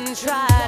even try.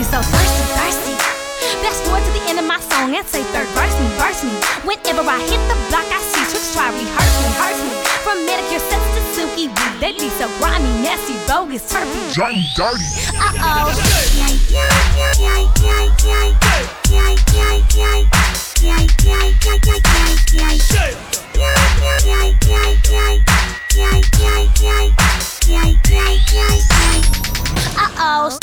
me so thirsty, thirsty. Fast forward to the end of my song and say third verse me, verse me. Whenever I hit the block, I see tricks try rehearse me, hurts me. From Medicare sets to Suki weed, they be so grimy, nasty, bogus, turkey, dirty, dirty. Uh oh. Yeah. Uh oh.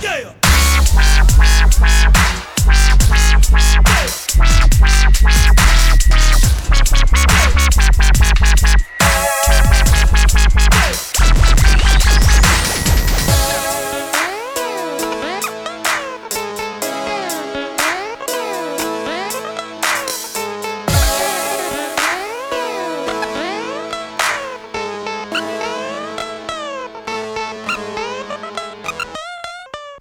Yeah.